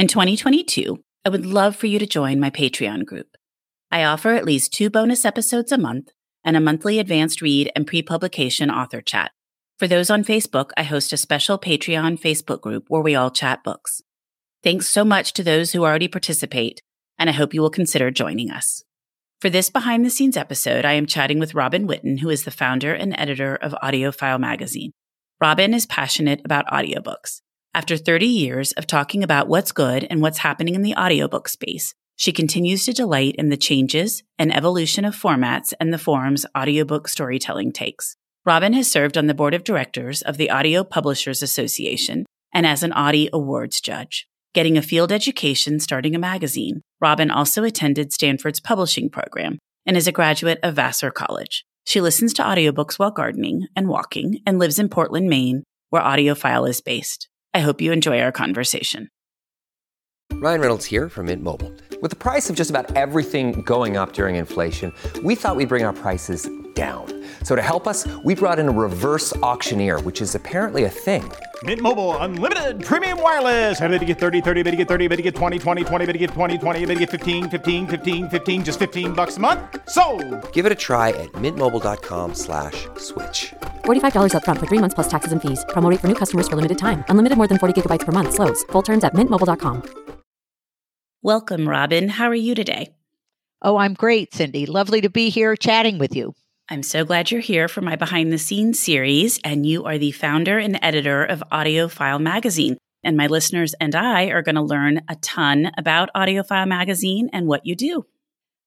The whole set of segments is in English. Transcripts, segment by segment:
In 2022, I would love for you to join my Patreon group. I offer at least two bonus episodes a month and a monthly advanced read and pre publication author chat. For those on Facebook, I host a special Patreon Facebook group where we all chat books. Thanks so much to those who already participate, and I hope you will consider joining us. For this behind the scenes episode, I am chatting with Robin Whitten, who is the founder and editor of AudioFile magazine. Robin is passionate about audiobooks. After 30 years of talking about what's good and what's happening in the audiobook space, she continues to delight in the changes and evolution of formats and the forms audiobook storytelling takes. Robin has served on the board of directors of the Audio Publishers Association and as an Audie Awards judge. Getting a field education starting a magazine, Robin also attended Stanford's publishing program and is a graduate of Vassar College. She listens to audiobooks while gardening and walking and lives in Portland, Maine, where AudioFile is based. I hope you enjoy our conversation. Ryan Reynolds here from Mint Mobile. With the price of just about everything going up during inflation, we thought we'd bring our prices down. So to help us, we brought in a reverse auctioneer, which is apparently a thing. Mint Mobile unlimited premium wireless. Have to get 30, 30, bit to get 30, bit to get 20, 20, 20, bit to get 20, 20, bit to get 15, 15, 15, 15 just 15 bucks a month. So, Give it a try at mintmobile.com/switch. slash $45 upfront for three months plus taxes and fees. Promo rate for new customers for limited time. Unlimited more than 40 gigabytes per month. Slows. Full terms at mintmobile.com. Welcome, Robin. How are you today? Oh, I'm great, Cindy. Lovely to be here chatting with you. I'm so glad you're here for my behind the scenes series, and you are the founder and editor of AudioFile Magazine. And my listeners and I are going to learn a ton about AudioFile Magazine and what you do.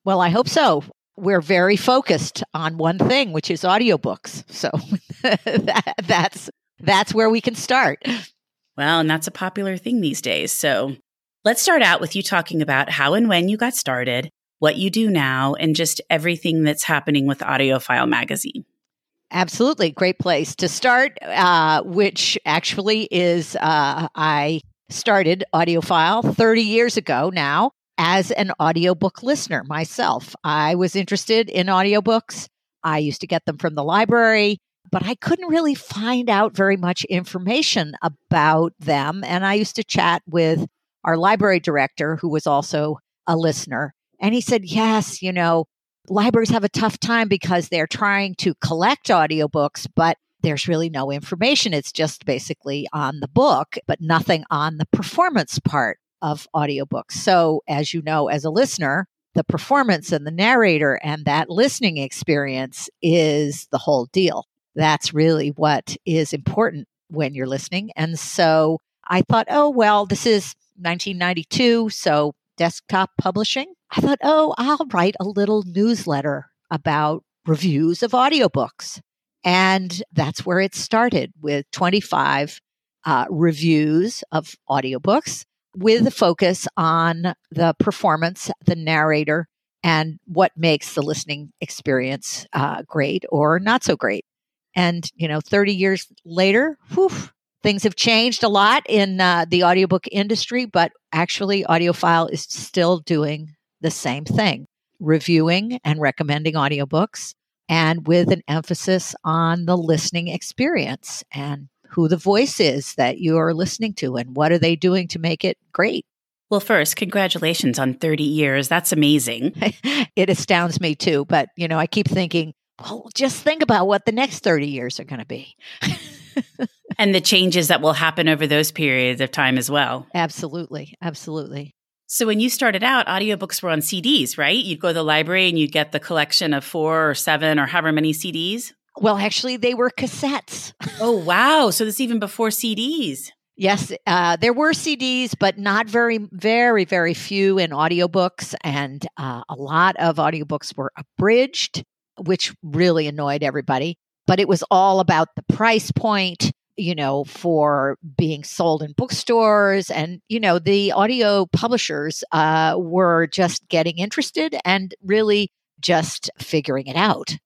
Well, I hope so. We're very focused on one thing, which is audiobooks. So that, that's that's where we can start. Well, and that's a popular thing these days. So let's start out with you talking about how and when you got started, what you do now, and just everything that's happening with AudioFile Magazine. Absolutely. Great place to start, uh, which actually is uh, I started AudioFile 30 years ago now as an audiobook listener myself. I was interested in audiobooks. I used to get them from the library, but I couldn't really find out very much information about them. And I used to chat with our library director, who was also a listener. And he said, Yes, you know, libraries have a tough time because they're trying to collect audiobooks, but there's really no information. It's just basically on the book, but nothing on the performance part of audiobooks. So, as you know, as a listener, the performance and the narrator and that listening experience is the whole deal. That's really what is important when you're listening. And so I thought, oh, well, this is 1992, so desktop publishing. I thought, oh, I'll write a little newsletter about reviews of audiobooks. And that's where it started with 25 uh, reviews of audiobooks with a focus on the performance, the narrator, and what makes the listening experience uh, great or not so great. And, you know, 30 years later, whew, things have changed a lot in uh, the audiobook industry, but actually, AudioFile is still doing the same thing reviewing and recommending audiobooks and with an emphasis on the listening experience and who the voice is that you are listening to and what are they doing to make it great. Well, first, congratulations on 30 years. That's amazing. it astounds me too. But, you know, I keep thinking, well, just think about what the next 30 years are going to be. and the changes that will happen over those periods of time as well. Absolutely. Absolutely. So when you started out, audiobooks were on CDs, right? You'd go to the library and you'd get the collection of four or seven or however many CDs. Well, actually, they were cassettes. oh, wow. So this even before CDs. Yes, uh, there were CDs, but not very, very, very few in audiobooks. And uh, a lot of audiobooks were abridged, which really annoyed everybody. But it was all about the price point, you know, for being sold in bookstores. And, you know, the audio publishers uh, were just getting interested and really just figuring it out.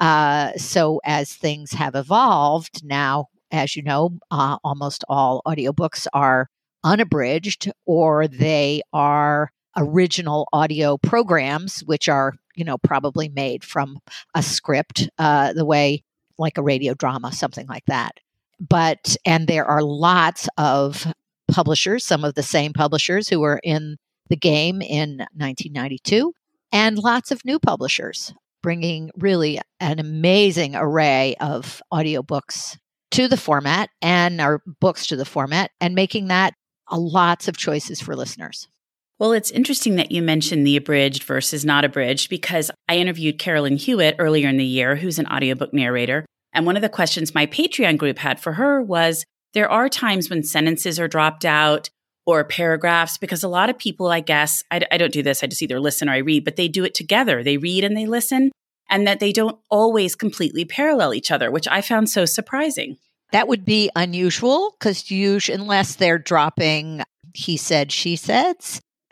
Uh, so as things have evolved now, as you know, uh, almost all audiobooks are unabridged or they are original audio programs, which are, you know, probably made from a script, uh, the way like a radio drama, something like that. But, and there are lots of publishers, some of the same publishers who were in the game in 1992, and lots of new publishers bringing really an amazing array of audiobooks to the format and our books to the format and making that a lots of choices for listeners. Well, it's interesting that you mentioned the abridged versus not abridged because I interviewed Carolyn Hewitt earlier in the year, who's an audiobook narrator. And one of the questions my Patreon group had for her was there are times when sentences are dropped out or paragraphs because a lot of people, I guess, I, I don't do this, I just either listen or I read, but they do it together. They read and they listen and that they don't always completely parallel each other, which I found so surprising. That would be unusual because usually, unless they're dropping he said, she said,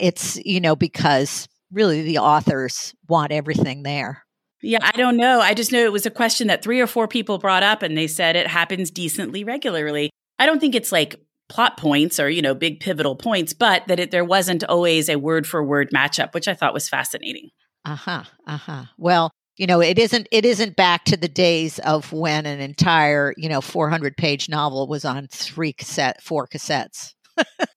it's, you know, because really the authors want everything there. Yeah, I don't know. I just know it was a question that three or four people brought up and they said it happens decently regularly. I don't think it's like plot points or, you know, big pivotal points, but that it, there wasn't always a word for word matchup, which I thought was fascinating. Uh-huh. Uh-huh. Well, you know it isn't it isn't back to the days of when an entire you know 400 page novel was on three cassette four cassettes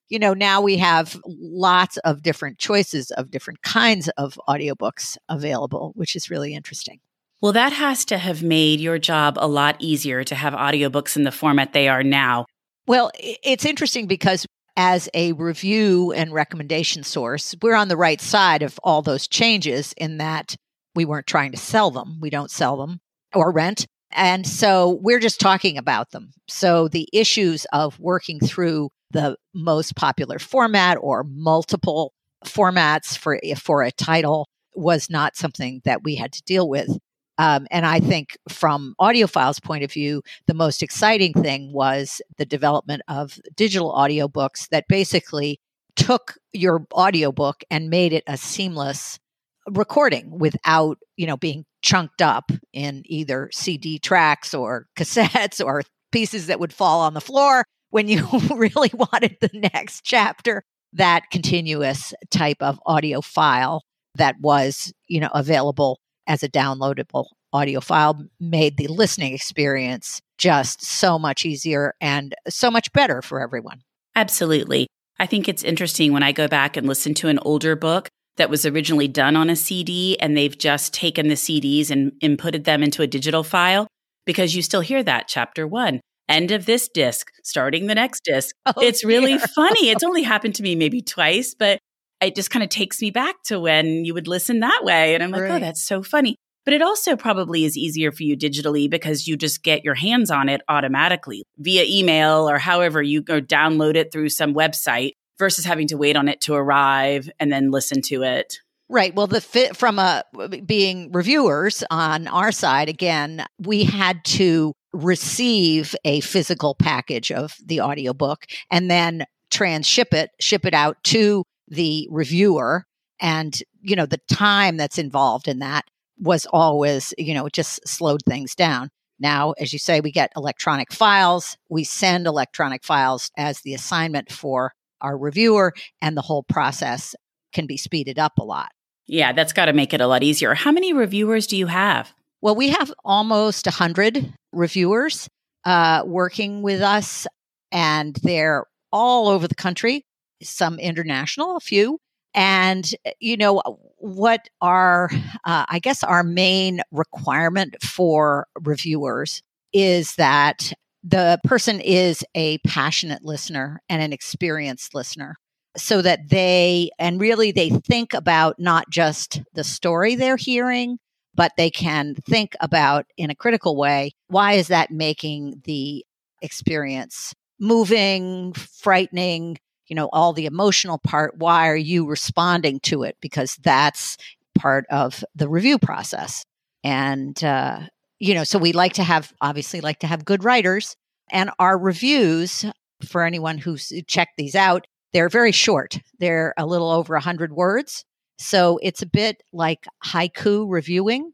you know now we have lots of different choices of different kinds of audiobooks available which is really interesting well that has to have made your job a lot easier to have audiobooks in the format they are now well it's interesting because as a review and recommendation source, we're on the right side of all those changes in that we weren't trying to sell them. We don't sell them or rent. And so we're just talking about them. So the issues of working through the most popular format or multiple formats for for a title was not something that we had to deal with. Um, and I think from AudioFile's point of view, the most exciting thing was the development of digital audiobooks that basically took your audiobook and made it a seamless recording without, you know, being chunked up in either CD tracks or cassettes or pieces that would fall on the floor when you really wanted the next chapter. That continuous type of audio file that was, you know, available as a downloadable audio file made the listening experience just so much easier and so much better for everyone. Absolutely. I think it's interesting when I go back and listen to an older book that was originally done on a CD and they've just taken the CDs and inputted them into a digital file because you still hear that chapter one. End of this disc, starting the next disc. Oh, it's really funny. It's only happened to me maybe twice, but it just kind of takes me back to when you would listen that way. And I'm like, oh, right. oh, that's so funny. But it also probably is easier for you digitally because you just get your hands on it automatically via email or however you go download it through some website versus having to wait on it to arrive and then listen to it. Right. Well, the fit from uh, a being reviewers on our side again, we had to receive a physical package of the audiobook and then transship it, ship it out to the reviewer and you know the time that's involved in that was always, you know, it just slowed things down. Now, as you say, we get electronic files. We send electronic files as the assignment for our reviewer, and the whole process can be speeded up a lot. Yeah, that's got to make it a lot easier. How many reviewers do you have? Well, we have almost 100 reviewers uh, working with us, and they're all over the country. some international, a few. And, you know, what our, uh, I guess, our main requirement for reviewers is that the person is a passionate listener and an experienced listener so that they, and really they think about not just the story they're hearing, but they can think about in a critical way why is that making the experience moving, frightening, you know, all the emotional part. Why are you responding to it? Because that's part of the review process. And, uh, you know, so we like to have, obviously, like to have good writers. And our reviews, for anyone who's checked these out, they're very short. They're a little over 100 words. So it's a bit like haiku reviewing.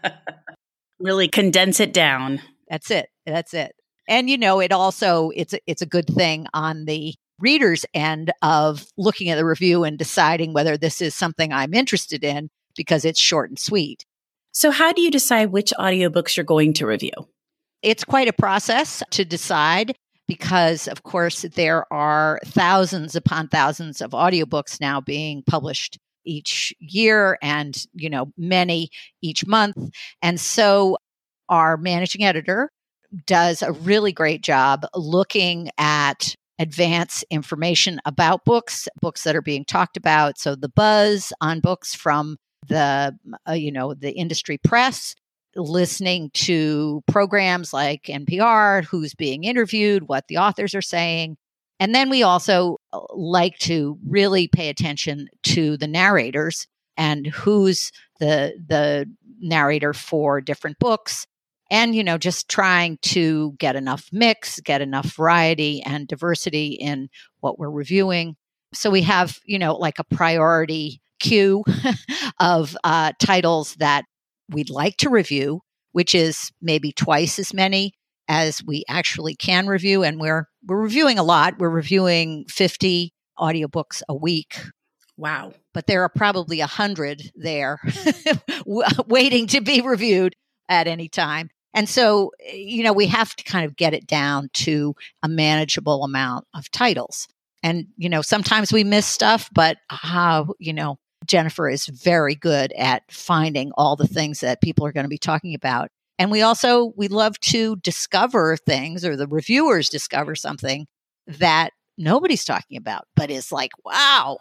really condense it down. That's it. That's it. And you know, it also it's a, it's a good thing on the reader's end of looking at the review and deciding whether this is something I'm interested in because it's short and sweet. So how do you decide which audiobooks you're going to review? It's quite a process to decide because of course there are thousands upon thousands of audiobooks now being published each year and you know many each month and so our managing editor does a really great job looking at advance information about books, books that are being talked about. So the buzz on books from the uh, you know the industry press listening to programs like NPR, who's being interviewed, what the authors are saying. And then we also uh, like to really pay attention to the narrators and who's the the narrator for different books and you know just trying to get enough mix get enough variety and diversity in what we're reviewing so we have you know like a priority queue of uh, titles that we'd like to review which is maybe twice as many as we actually can review and we're we're reviewing a lot we're reviewing 50 audiobooks a week wow but there are probably a hundred there waiting to be reviewed at any time. And so, you know, we have to kind of get it down to a manageable amount of titles. And, you know, sometimes we miss stuff, but uh, you know, Jennifer is very good at finding all the things that people are going to be talking about. And we also, we love to discover things or the reviewers discover something that nobody's talking about, but is like, wow,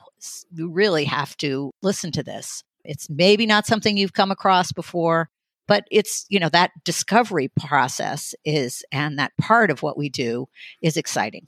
you really have to listen to this. It's maybe not something you've come across before, but it's you know that discovery process is and that part of what we do is exciting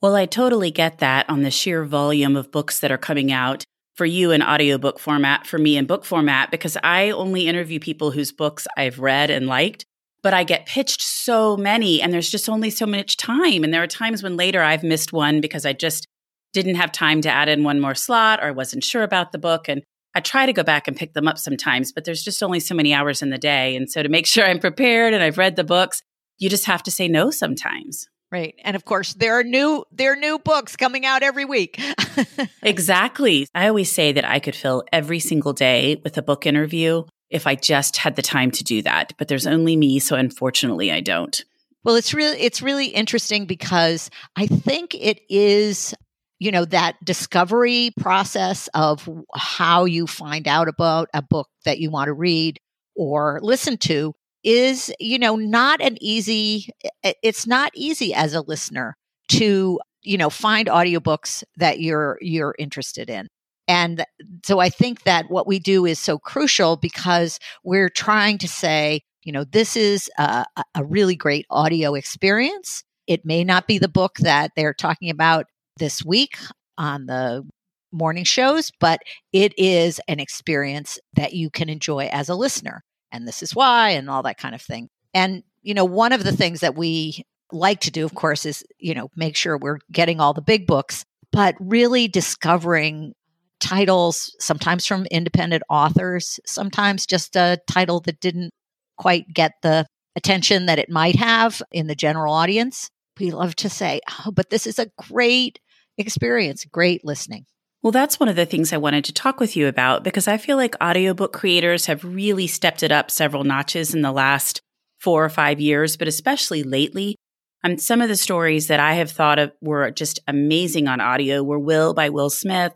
well i totally get that on the sheer volume of books that are coming out for you in audiobook format for me in book format because i only interview people whose books i've read and liked but i get pitched so many and there's just only so much time and there are times when later i've missed one because i just didn't have time to add in one more slot or wasn't sure about the book and I try to go back and pick them up sometimes, but there's just only so many hours in the day. And so to make sure I'm prepared and I've read the books, you just have to say no sometimes. Right. And of course, there are new there are new books coming out every week. exactly. I always say that I could fill every single day with a book interview if I just had the time to do that, but there's only me, so unfortunately I don't. Well, it's really it's really interesting because I think it is you know that discovery process of how you find out about a book that you want to read or listen to is you know not an easy it's not easy as a listener to you know find audiobooks that you're you're interested in and so i think that what we do is so crucial because we're trying to say you know this is a, a really great audio experience it may not be the book that they're talking about this week on the morning shows, but it is an experience that you can enjoy as a listener. And this is why, and all that kind of thing. And, you know, one of the things that we like to do, of course, is, you know, make sure we're getting all the big books, but really discovering titles, sometimes from independent authors, sometimes just a title that didn't quite get the attention that it might have in the general audience. We love to say, oh, but this is a great experience, great listening. Well, that's one of the things I wanted to talk with you about because I feel like audiobook creators have really stepped it up several notches in the last four or five years, but especially lately. Um, some of the stories that I have thought of were just amazing on audio were Will by Will Smith,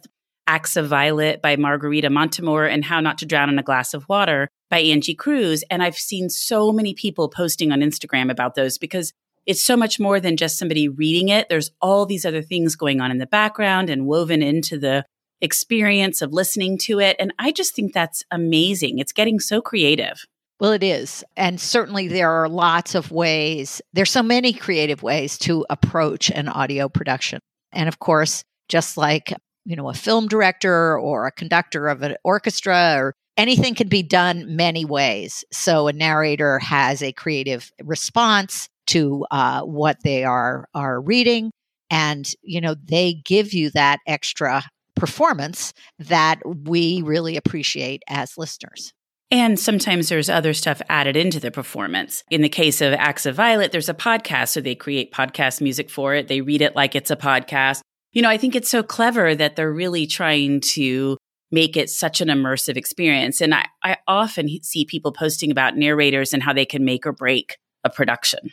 Acts of Violet by Margarita Montimore, and How Not to Drown in a Glass of Water by Angie Cruz. And I've seen so many people posting on Instagram about those because it's so much more than just somebody reading it. There's all these other things going on in the background and woven into the experience of listening to it. And I just think that's amazing. It's getting so creative. Well, it is. And certainly there are lots of ways, there's so many creative ways to approach an audio production. And of course, just like, you know, a film director or a conductor of an orchestra or anything can be done many ways. So a narrator has a creative response to uh, what they are are reading, and you know they give you that extra performance that we really appreciate as listeners. And sometimes there's other stuff added into the performance. In the case of Acts of Violet, there's a podcast, so they create podcast music for it. They read it like it's a podcast. You know, I think it's so clever that they're really trying to make it such an immersive experience. And I, I often see people posting about narrators and how they can make or break a production.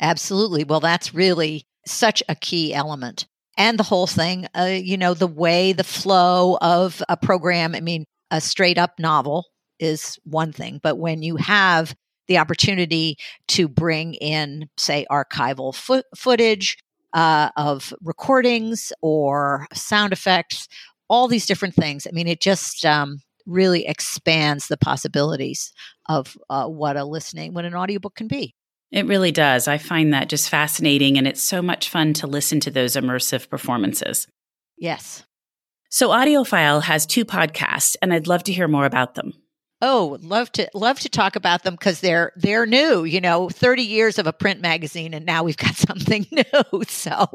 Absolutely. Well, that's really such a key element. And the whole thing, uh, you know, the way, the flow of a program. I mean, a straight up novel is one thing, but when you have the opportunity to bring in, say, archival fo- footage uh, of recordings or sound effects, all these different things, I mean, it just um, really expands the possibilities of uh, what a listening, what an audiobook can be. It really does. I find that just fascinating, and it's so much fun to listen to those immersive performances. Yes. So, AudioFile has two podcasts, and I'd love to hear more about them. Oh, love to love to talk about them because they're they're new. You know, thirty years of a print magazine, and now we've got something new. So,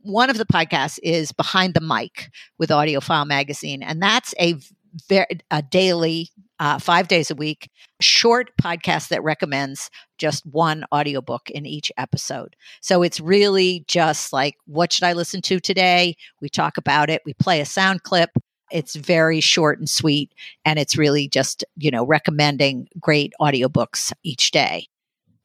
one of the podcasts is Behind the Mic with AudioFile magazine, and that's a very, a daily, uh, five days a week, short podcast that recommends just one audiobook in each episode. So it's really just like, what should I listen to today? We talk about it, we play a sound clip. It's very short and sweet, and it's really just, you know, recommending great audiobooks each day.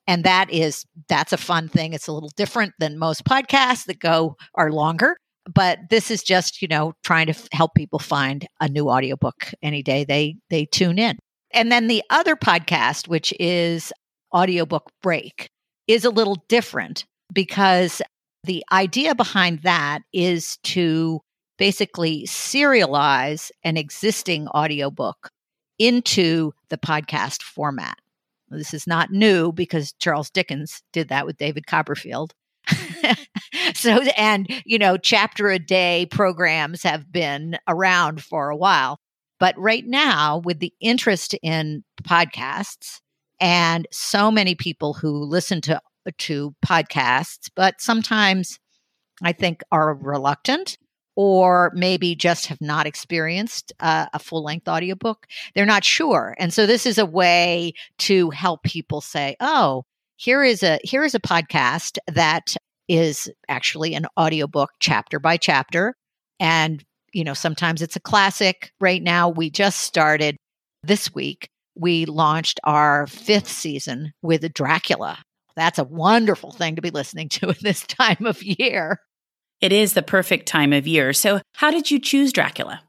And that is, that's a fun thing. It's a little different than most podcasts that go are longer but this is just you know trying to f- help people find a new audiobook any day they they tune in and then the other podcast which is audiobook break is a little different because the idea behind that is to basically serialize an existing audiobook into the podcast format this is not new because Charles Dickens did that with David Copperfield. so, and, you know, chapter a day programs have been around for a while. But right now, with the interest in podcasts and so many people who listen to, to podcasts, but sometimes I think are reluctant or maybe just have not experienced uh, a full length audiobook. They're not sure. And so this is a way to help people say, oh, here is a here is a podcast that is actually an audiobook chapter by chapter. And you know sometimes it's a classic. Right now we just started this week we launched our fifth season with dracula. That's a wonderful thing to be listening to at this time of year. It is the perfect time of year. So how did you choose dracula?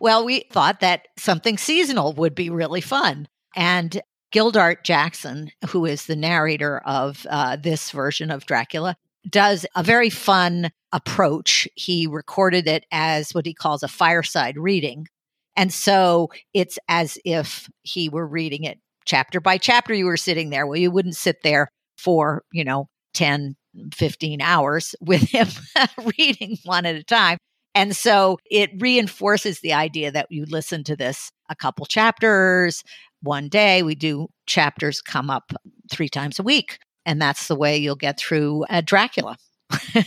Well we thought that something seasonal would be really fun. And Gildart Jackson, who is the narrator of uh, this version of Dracula, does a very fun approach. He recorded it as what he calls a fireside reading. And so it's as if he were reading it chapter by chapter. You were sitting there. Well, you wouldn't sit there for, you know, 10, 15 hours with him reading one at a time. And so it reinforces the idea that you listen to this a couple chapters, one day. We do chapters come up three times a week. And that's the way you'll get through uh, Dracula.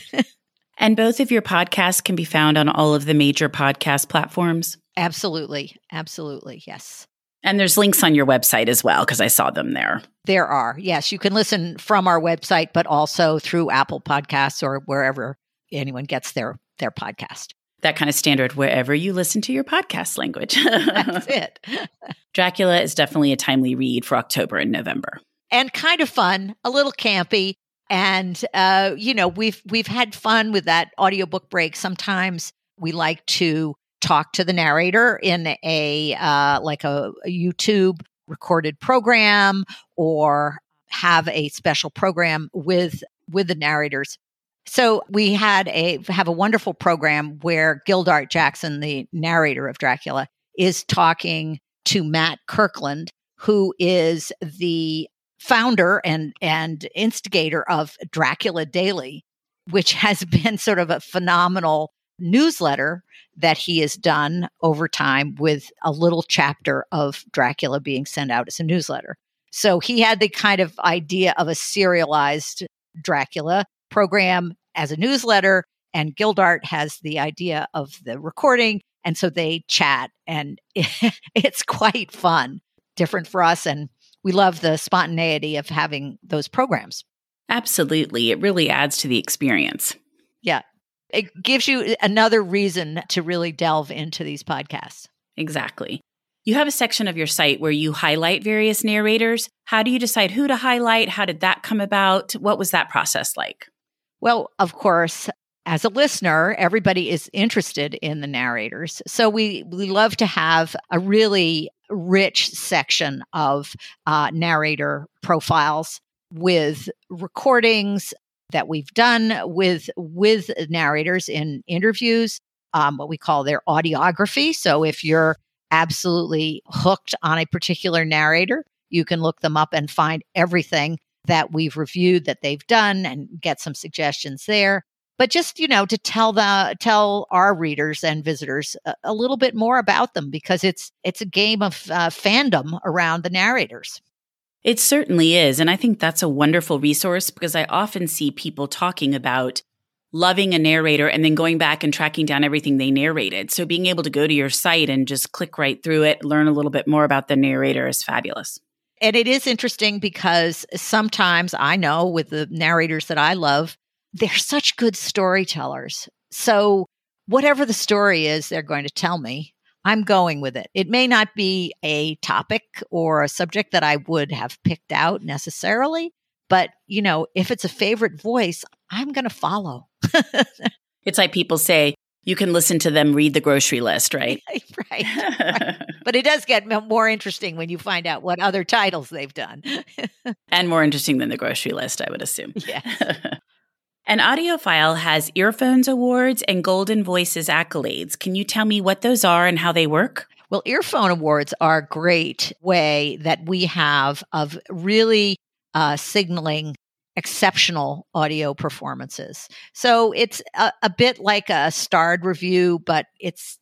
and both of your podcasts can be found on all of the major podcast platforms. Absolutely. Absolutely. Yes. And there's links on your website as well, because I saw them there. There are. Yes. You can listen from our website, but also through Apple Podcasts or wherever anyone gets their, their podcast that kind of standard wherever you listen to your podcast language. That's it. Dracula is definitely a timely read for October and November. And kind of fun, a little campy, and uh, you know we've we've had fun with that audiobook break sometimes we like to talk to the narrator in a uh, like a, a youtube recorded program or have a special program with with the narrators so we had a have a wonderful program where Gildart Jackson, the narrator of Dracula, is talking to Matt Kirkland, who is the founder and and instigator of Dracula Daily, which has been sort of a phenomenal newsletter that he has done over time with a little chapter of Dracula being sent out as a newsletter. So he had the kind of idea of a serialized Dracula program as a newsletter, and Gildart has the idea of the recording. And so they chat, and it's quite fun, different for us. And we love the spontaneity of having those programs. Absolutely. It really adds to the experience. Yeah. It gives you another reason to really delve into these podcasts. Exactly. You have a section of your site where you highlight various narrators. How do you decide who to highlight? How did that come about? What was that process like? Well, of course, as a listener, everybody is interested in the narrators. So we, we love to have a really rich section of uh, narrator profiles with recordings that we've done with with narrators in interviews, um, what we call their audiography. So if you're absolutely hooked on a particular narrator, you can look them up and find everything that we've reviewed that they've done and get some suggestions there. But just you know to tell the tell our readers and visitors a, a little bit more about them because it's it's a game of uh, fandom around the narrators. It certainly is and i think that's a wonderful resource because i often see people talking about loving a narrator and then going back and tracking down everything they narrated. So being able to go to your site and just click right through it learn a little bit more about the narrator is fabulous and it is interesting because sometimes I know with the narrators that I love, they're such good storytellers. So, whatever the story is they're going to tell me, I'm going with it. It may not be a topic or a subject that I would have picked out necessarily, but you know, if it's a favorite voice, I'm going to follow. it's like people say, you can listen to them read the grocery list, right? right. right. But it does get more interesting when you find out what other titles they've done. and more interesting than the grocery list, I would assume. Yes. An AudioFile has earphones awards and golden voices accolades. Can you tell me what those are and how they work? Well, earphone awards are a great way that we have of really uh, signaling exceptional audio performances. So it's a, a, bit like a starred review, but it's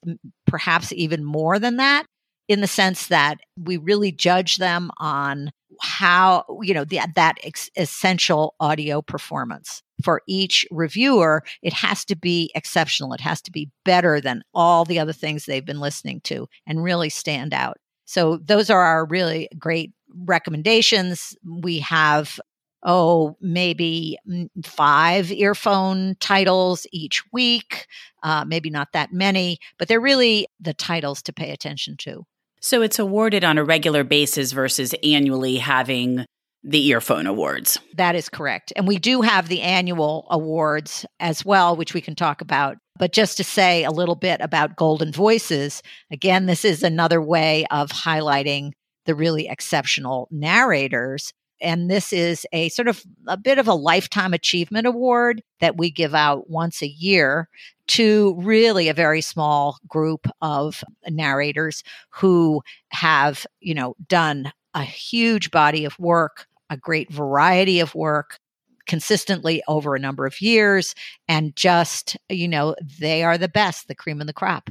perhaps even more than that in the sense that we really judge them on how, you know, the, that ex- essential audio performance. For each reviewer, it has to be exceptional. It has to be better than all the other things they've been listening to and really stand out. So those are our really great recommendations. We have oh, maybe five earphone titles each week, uh, maybe not that many, but they're really the titles to pay attention to. So it's awarded on a regular basis versus annually having the earphone awards. That is correct. And we do have the annual awards as well, which we can talk about. But just to say a little bit about Golden Voices, again, this is another way of highlighting the really exceptional narrators and this is a sort of a bit of a lifetime achievement award that we give out once a year to really a very small group of narrators who have, you know, done a huge body of work, a great variety of work consistently over a number of years and just, you know, they are the best, the cream of the crop.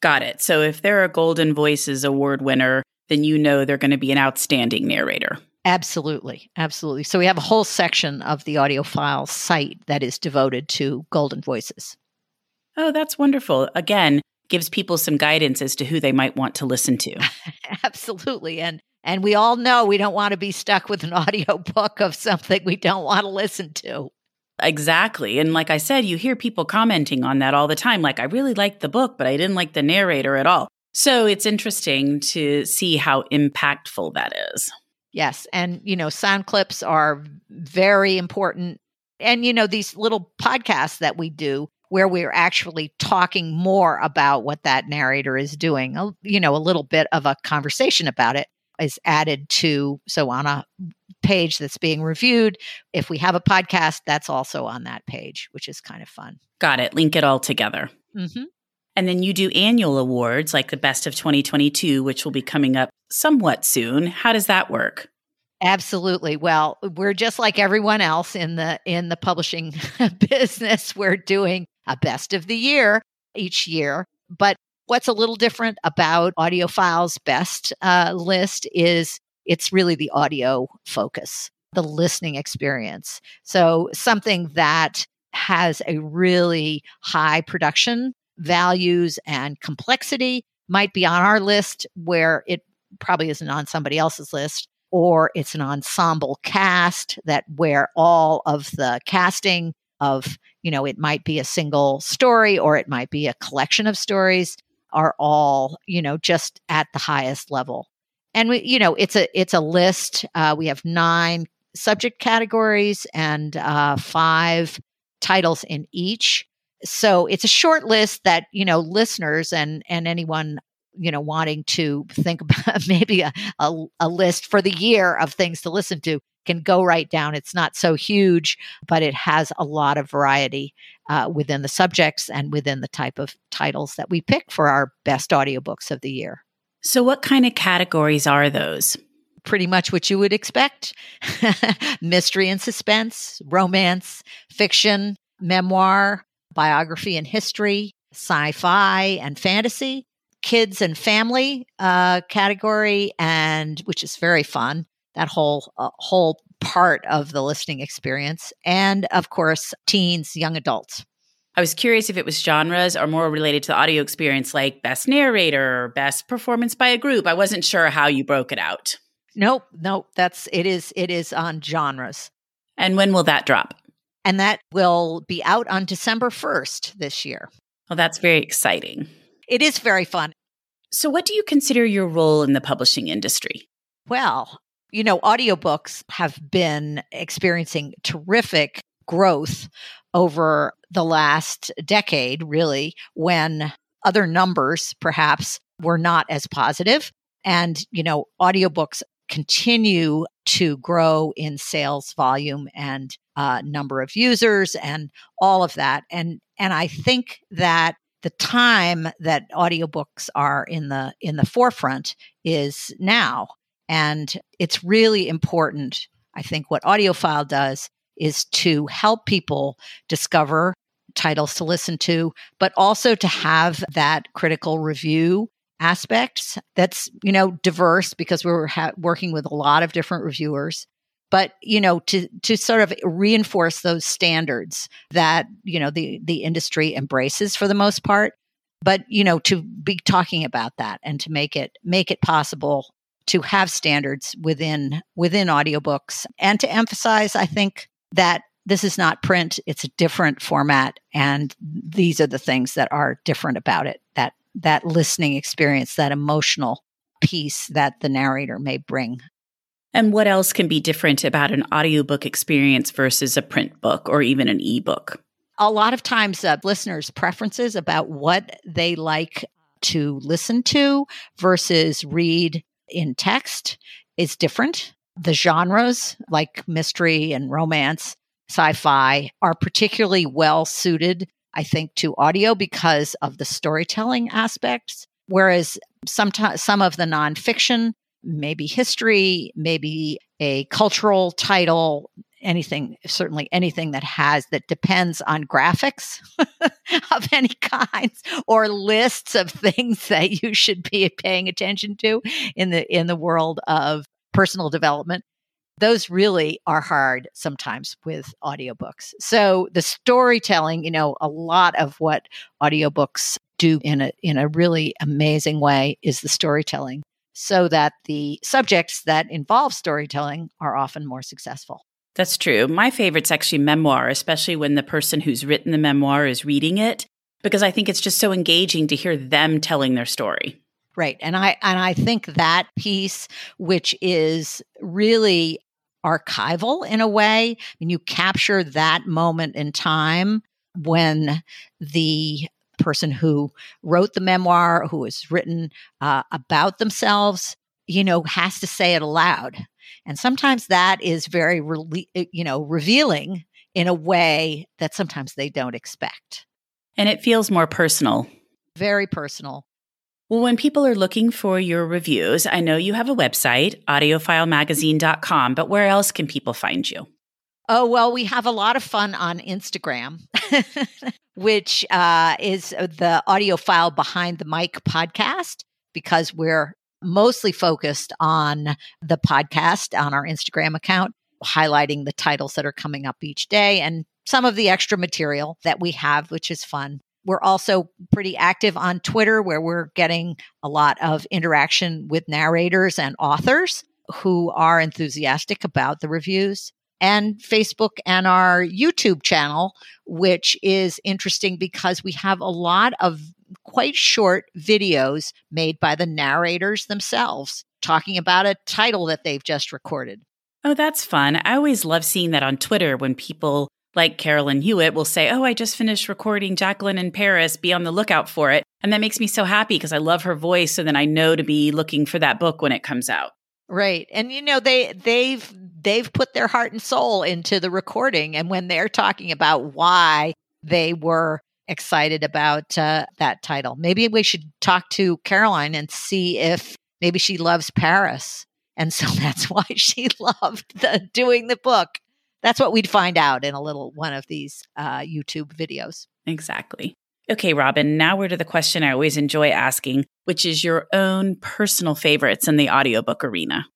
Got it. So if they're a Golden Voices award winner, then you know they're going to be an outstanding narrator. Absolutely. Absolutely. So we have a whole section of the AudioFile site that is devoted to golden voices. Oh, that's wonderful. Again, gives people some guidance as to who they might want to listen to. Absolutely. And and we all know we don't want to be stuck with an audio book of something we don't want to listen to. Exactly. And like I said, you hear people commenting on that all the time. Like, I really liked the book, but I didn't like the narrator at all. So it's interesting to see how impactful that is. Yes. And, you know, sound clips are very important And, you know, these little podcasts that we do where we're actually talking more about what that narrator is doing, you know, a little bit of a conversation about it is added to. So on a page that's being reviewed, if we have a podcast, that's also on that page, which is kind of fun. Got it. Link it all together. Mm-hmm. And then you do annual awards like the Best of 2022, which will be coming up somewhat soon. How does that work? Absolutely. Well, we're just like everyone else in the in the publishing business. We're doing a best of the year each year, but what's a little different about AudioFile's best uh, list is it's really the audio focus, the listening experience. So something that has a really high production values and complexity might be on our list where it probably isn't on somebody else's list or it's an ensemble cast that where all of the casting of you know it might be a single story or it might be a collection of stories are all you know just at the highest level. And we you know it's a it's a list. Uh, we have nine subject categories and uh, five titles in each so it's a short list that you know listeners and and anyone you know wanting to think about maybe a, a, a, list for the year of things to listen to can go right down. It's not so huge but it has a lot of variety uh, within the subjects and within the type of titles that we pick for our best audiobooks of the year. So what kind of categories are those? Pretty much what you would expect. Mystery and suspense romance fiction memoir biography and history sci-fi and fantasy kids and family uh, category, and which is very fun. That whole uh, whole part of the listening experience, and of course, teens, young adults. I was curious if it was genres or more related to the audio experience, like best narrator or best performance by a group. I wasn't sure how you broke it out. Nope, nope. That's it is it is on genres. And when will that drop? And that will be out on December 1st this year. Well, that's very exciting. It is very fun. So, what do you consider your role in the publishing industry? Well, you know, audiobooks have been experiencing terrific growth over the last decade, really, when other numbers perhaps were not as positive. And, you know, audiobooks continue to grow in sales volume and uh, number of users and all of that. And and I think that the time that audiobooks are in the in the forefront is now and it's really important i think what AudioFile does is to help people discover titles to listen to but also to have that critical review aspect that's you know diverse because we're ha- working with a lot of different reviewers. But you know to to sort of reinforce those standards that you know the the industry embraces for the most part but you know to be talking about that and to make it make it possible to have standards within within audiobooks. And to emphasize i think that this is not print it's a different format and these are the things that are different about it that that listening experience that emotional piece that the narrator may bring and what else can be different about an audiobook experience versus a print book or even an ebook? A lot of times, uh, listeners' preferences about what they like to listen to versus read in text is different. The genres, like mystery and romance, sci fi, are particularly well suited, I think, to audio because of the storytelling aspects. Whereas sometimes some of the nonfiction maybe history, maybe a cultural title, anything, certainly anything that has that depends on graphics of any kinds or lists of things that you should be paying attention to in the in the world of personal development those really are hard sometimes with audiobooks. So the storytelling, you know, a lot of what audiobooks do in a in a really amazing way is the storytelling so that the subjects that involve storytelling are often more successful. That's true. My favorite's actually memoir, especially when the person who's written the memoir is reading it, because I think it's just so engaging to hear them telling their story. Right. And I and I think that piece which is really archival in a way. I mean, you capture that moment in time when the person who wrote the memoir, who has written uh, about themselves, you know, has to say it aloud. And sometimes that is very, re- eh, you know, revealing in a way that sometimes they don't expect. And it feels more personal. Very personal. Well, when people are looking for your reviews, I know you have a website, audiofilemagazine.com, but where else can people find you? Oh, well, we have a lot of fun on Instagram, which uh, is the AudioFile behind the mic podcast, because we're mostly focused on the podcast on our Instagram account, highlighting the titles that are coming up each day and some of the extra material that we have, which is fun. We're also pretty active on Twitter, where we're getting a lot of interaction with narrators and authors who are enthusiastic about the reviews. And Facebook and our YouTube channel, which is interesting because we have a lot of quite short videos made by the narrators themselves talking about a title that they've just recorded. Oh, that's fun. I always love seeing that on Twitter when people like Carolyn Hewitt will say, Oh, I just finished recording Jacqueline in Paris. Be on the lookout for it. And that makes me so happy because I love her voice. So then I know to be looking for that book when it comes out. Right. And you know, they they've they've put their heart and soul into the recording. And when they're talking about why they were excited about uh, that title. Maybe we should talk to Caroline and see if maybe she loves Paris. And so that's why she loved the, doing the book. That's what we'd find out in a little one of these uh, YouTube videos. Exactly. Okay, Robin, now we're to the question I always enjoy asking, which is your own personal favorites in the audiobook arena.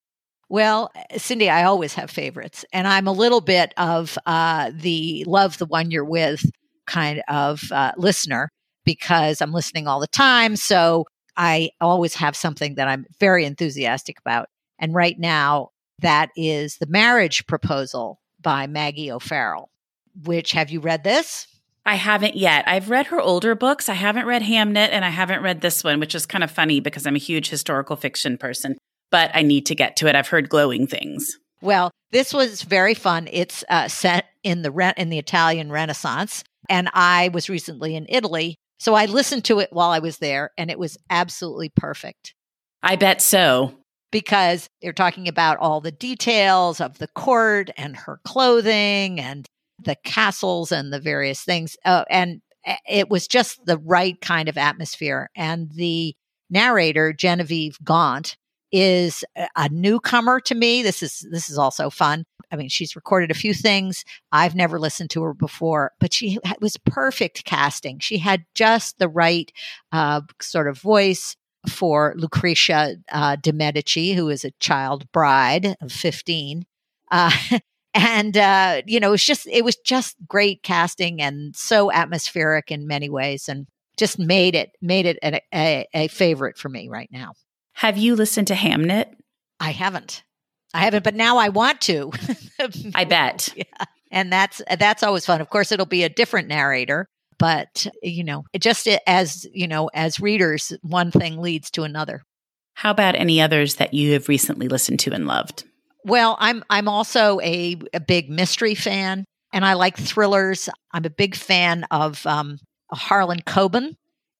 Well, Cindy, I always have favorites, and I'm a little bit of uh, the love the one you're with kind of uh, listener because I'm listening all the time. So I always have something that I'm very enthusiastic about. And right now, that is The Marriage Proposal by Maggie O'Farrell, which have you read this? I haven't yet. I've read her older books. I haven't read Hamnet and I haven't read this one, which is kind of funny because I'm a huge historical fiction person, but I need to get to it. I've heard glowing things. Well, this was very fun. It's uh, set in the re- in the Italian Renaissance, and I was recently in Italy. So I listened to it while I was there, and it was absolutely perfect. I bet so. Because they're talking about all the details of the court and her clothing and the castles and the various things. Uh, and it was just the right kind of atmosphere. And the narrator, Genevieve Gaunt, is a newcomer to me. This is this is also fun. I mean, she's recorded a few things. I've never listened to her before, but she was perfect casting. She had just the right uh, sort of voice for Lucretia uh, de Medici, who is a child bride of fifteen. Uh, and uh, you know, it was just it was just great casting and so atmospheric in many ways, and just made it made it a, a, a favorite for me right now. Have you listened to Hamnet? I haven't. I haven't, but now I want to. I bet. Yeah. And that's that's always fun. Of course, it'll be a different narrator, but you know, just as you know, as readers, one thing leads to another. How about any others that you have recently listened to and loved? Well, I'm I'm also a, a big mystery fan, and I like thrillers. I'm a big fan of um, Harlan Coben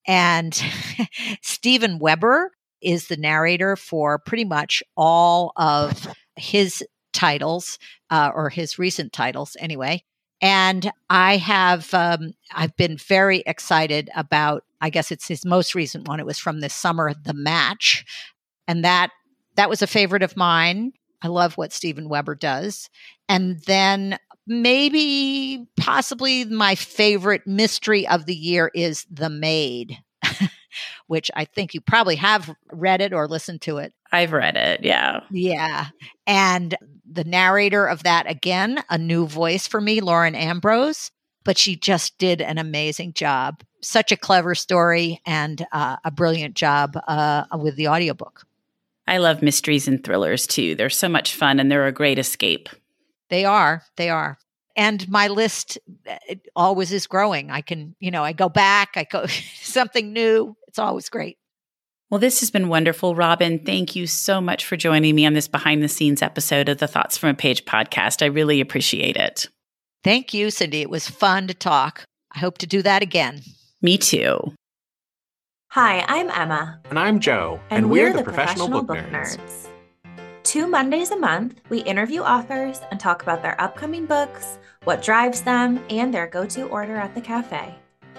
and Steven Weber is the narrator for pretty much all of his titles, uh, or his recent titles anyway. And I have, um, I've been very excited about, I guess it's his most recent one. It was from this summer, The Match. And that, that was a favorite of mine. I love what Steven Weber does. And then maybe possibly my favorite mystery of the year is The Maid which I think you probably have read it or listened to it. I've read it, yeah. Yeah. And the narrator of that, again, a new voice for me, Lauren Ambrose, but she just did an amazing job. Such a clever story and uh, a brilliant job uh, with the audiobook. I love mysteries and thrillers too. They're so much fun and they're a great escape. They are. They are and my list always is growing. I can, you know, I go back, I go something new. It's always great. Well, this has been wonderful. Robin, thank you so much for joining me on this behind the scenes episode of the Thoughts from a Page podcast. I really appreciate it. Thank you, Cindy. It was fun to talk. I hope to do that again. Me too. Hi, I'm Emma. And I'm Joe. And, and we're, we're, the, the professional, professional, book, book nerds. nerds. Two Mondays a month, we interview authors and talk about their upcoming books, what drives them, and their go to order at the cafe.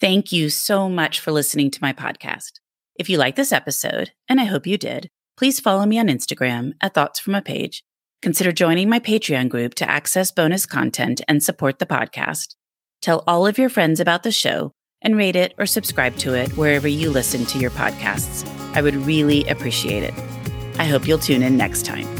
Thank you so much for listening to my podcast. If you like this episode, and I hope you did, please follow me on Instagram at Thoughts From a Page. Consider joining my Patreon group to access bonus content and support the podcast. Tell all of your friends about the show and rate it or subscribe to it wherever you listen to your podcasts. I would really appreciate it. I hope you'll tune in next time.